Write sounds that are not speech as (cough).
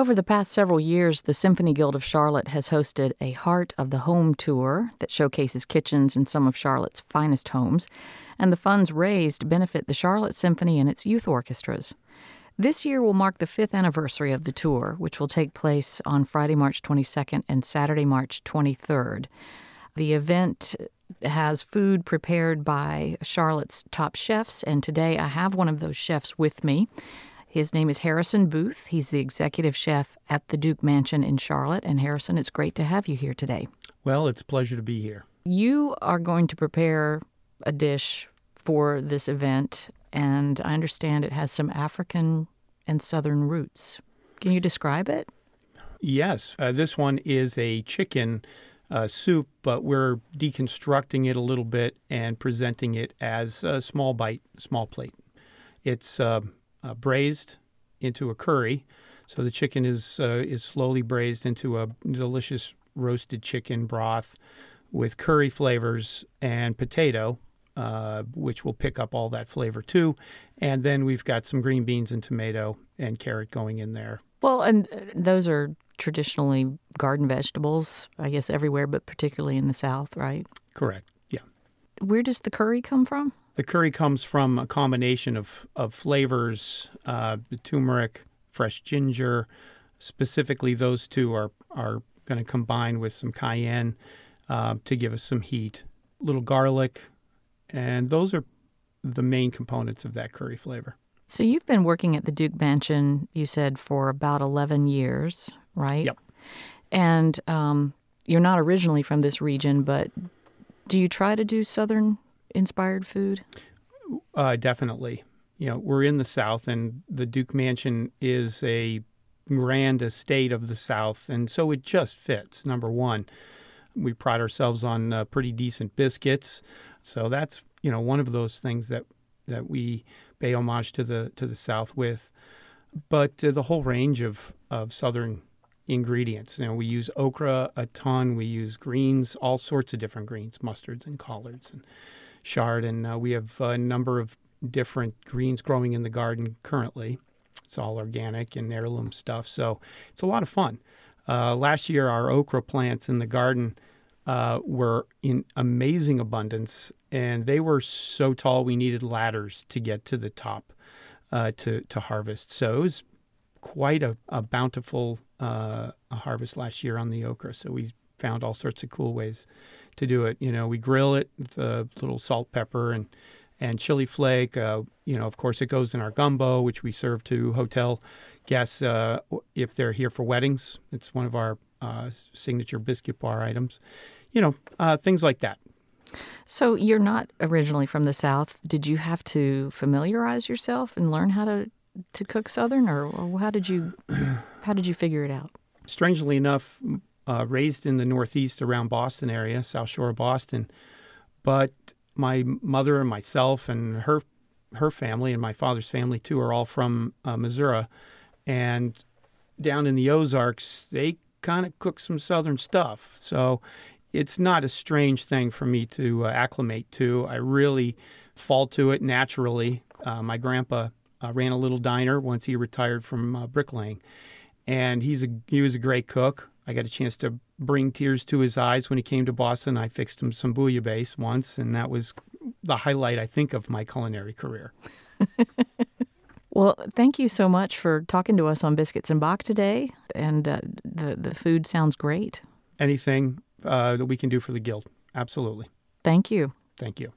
Over the past several years, the Symphony Guild of Charlotte has hosted a Heart of the Home tour that showcases kitchens in some of Charlotte's finest homes, and the funds raised benefit the Charlotte Symphony and its youth orchestras. This year will mark the fifth anniversary of the tour, which will take place on Friday, March 22nd and Saturday, March 23rd. The event has food prepared by Charlotte's top chefs, and today I have one of those chefs with me. His name is Harrison Booth. He's the executive chef at the Duke Mansion in Charlotte. And Harrison, it's great to have you here today. Well, it's a pleasure to be here. You are going to prepare a dish for this event, and I understand it has some African and Southern roots. Can you describe it? Yes. Uh, this one is a chicken uh, soup, but we're deconstructing it a little bit and presenting it as a small bite, small plate. It's uh, uh, braised into a curry. So the chicken is uh, is slowly braised into a delicious roasted chicken broth with curry flavors and potato, uh, which will pick up all that flavor too. And then we've got some green beans and tomato and carrot going in there. Well, and uh, those are traditionally garden vegetables, I guess everywhere, but particularly in the South, right? Correct. Yeah. Where does the curry come from? The curry comes from a combination of, of flavors, uh, the turmeric, fresh ginger. Specifically, those two are, are going to combine with some cayenne uh, to give us some heat. Little garlic, and those are the main components of that curry flavor. So you've been working at the Duke Mansion, you said, for about 11 years, right? Yep. And um, you're not originally from this region, but do you try to do Southern inspired food? Uh, definitely. You know, we're in the South, and the Duke Mansion is a grand estate of the South, and so it just fits. Number one, we pride ourselves on uh, pretty decent biscuits, so that's you know one of those things that that we pay homage to the to the South with. But uh, the whole range of of Southern ingredients. You know, we use okra a ton. We use greens, all sorts of different greens, mustards and collards and chard, and uh, we have a number of different greens growing in the garden currently. It's all organic and heirloom stuff, so it's a lot of fun. Uh, last year, our okra plants in the garden uh, were in amazing abundance, and they were so tall we needed ladders to get to the top uh, to to harvest. So it was quite a, a bountiful uh, harvest last year on the okra. So we found all sorts of cool ways to do it. You know, we grill it with a little salt, pepper, and and chili flake. Uh, you know, of course, it goes in our gumbo, which we serve to hotel guests uh, if they're here for weddings. It's one of our uh, signature biscuit bar items. You know, uh, things like that. So you're not originally from the South. Did you have to familiarize yourself and learn how to to cook Southern, or, or how did you how did you figure it out? Strangely enough, uh, raised in the Northeast around Boston area, South Shore of Boston, but my mother and myself and her her family and my father's family too are all from uh, Missouri, and down in the Ozarks they kind of cook some Southern stuff. So it's not a strange thing for me to uh, acclimate to. I really fall to it naturally. Uh, my grandpa uh, ran a little diner once he retired from uh, bricklaying, and he's a he was a great cook. I got a chance to bring tears to his eyes when he came to Boston. I fixed him some bouillabaisse once, and that was the highlight, I think, of my culinary career. (laughs) well, thank you so much for talking to us on Biscuits and Bach today, and uh, the the food sounds great. Anything uh, that we can do for the guild, absolutely. Thank you. Thank you.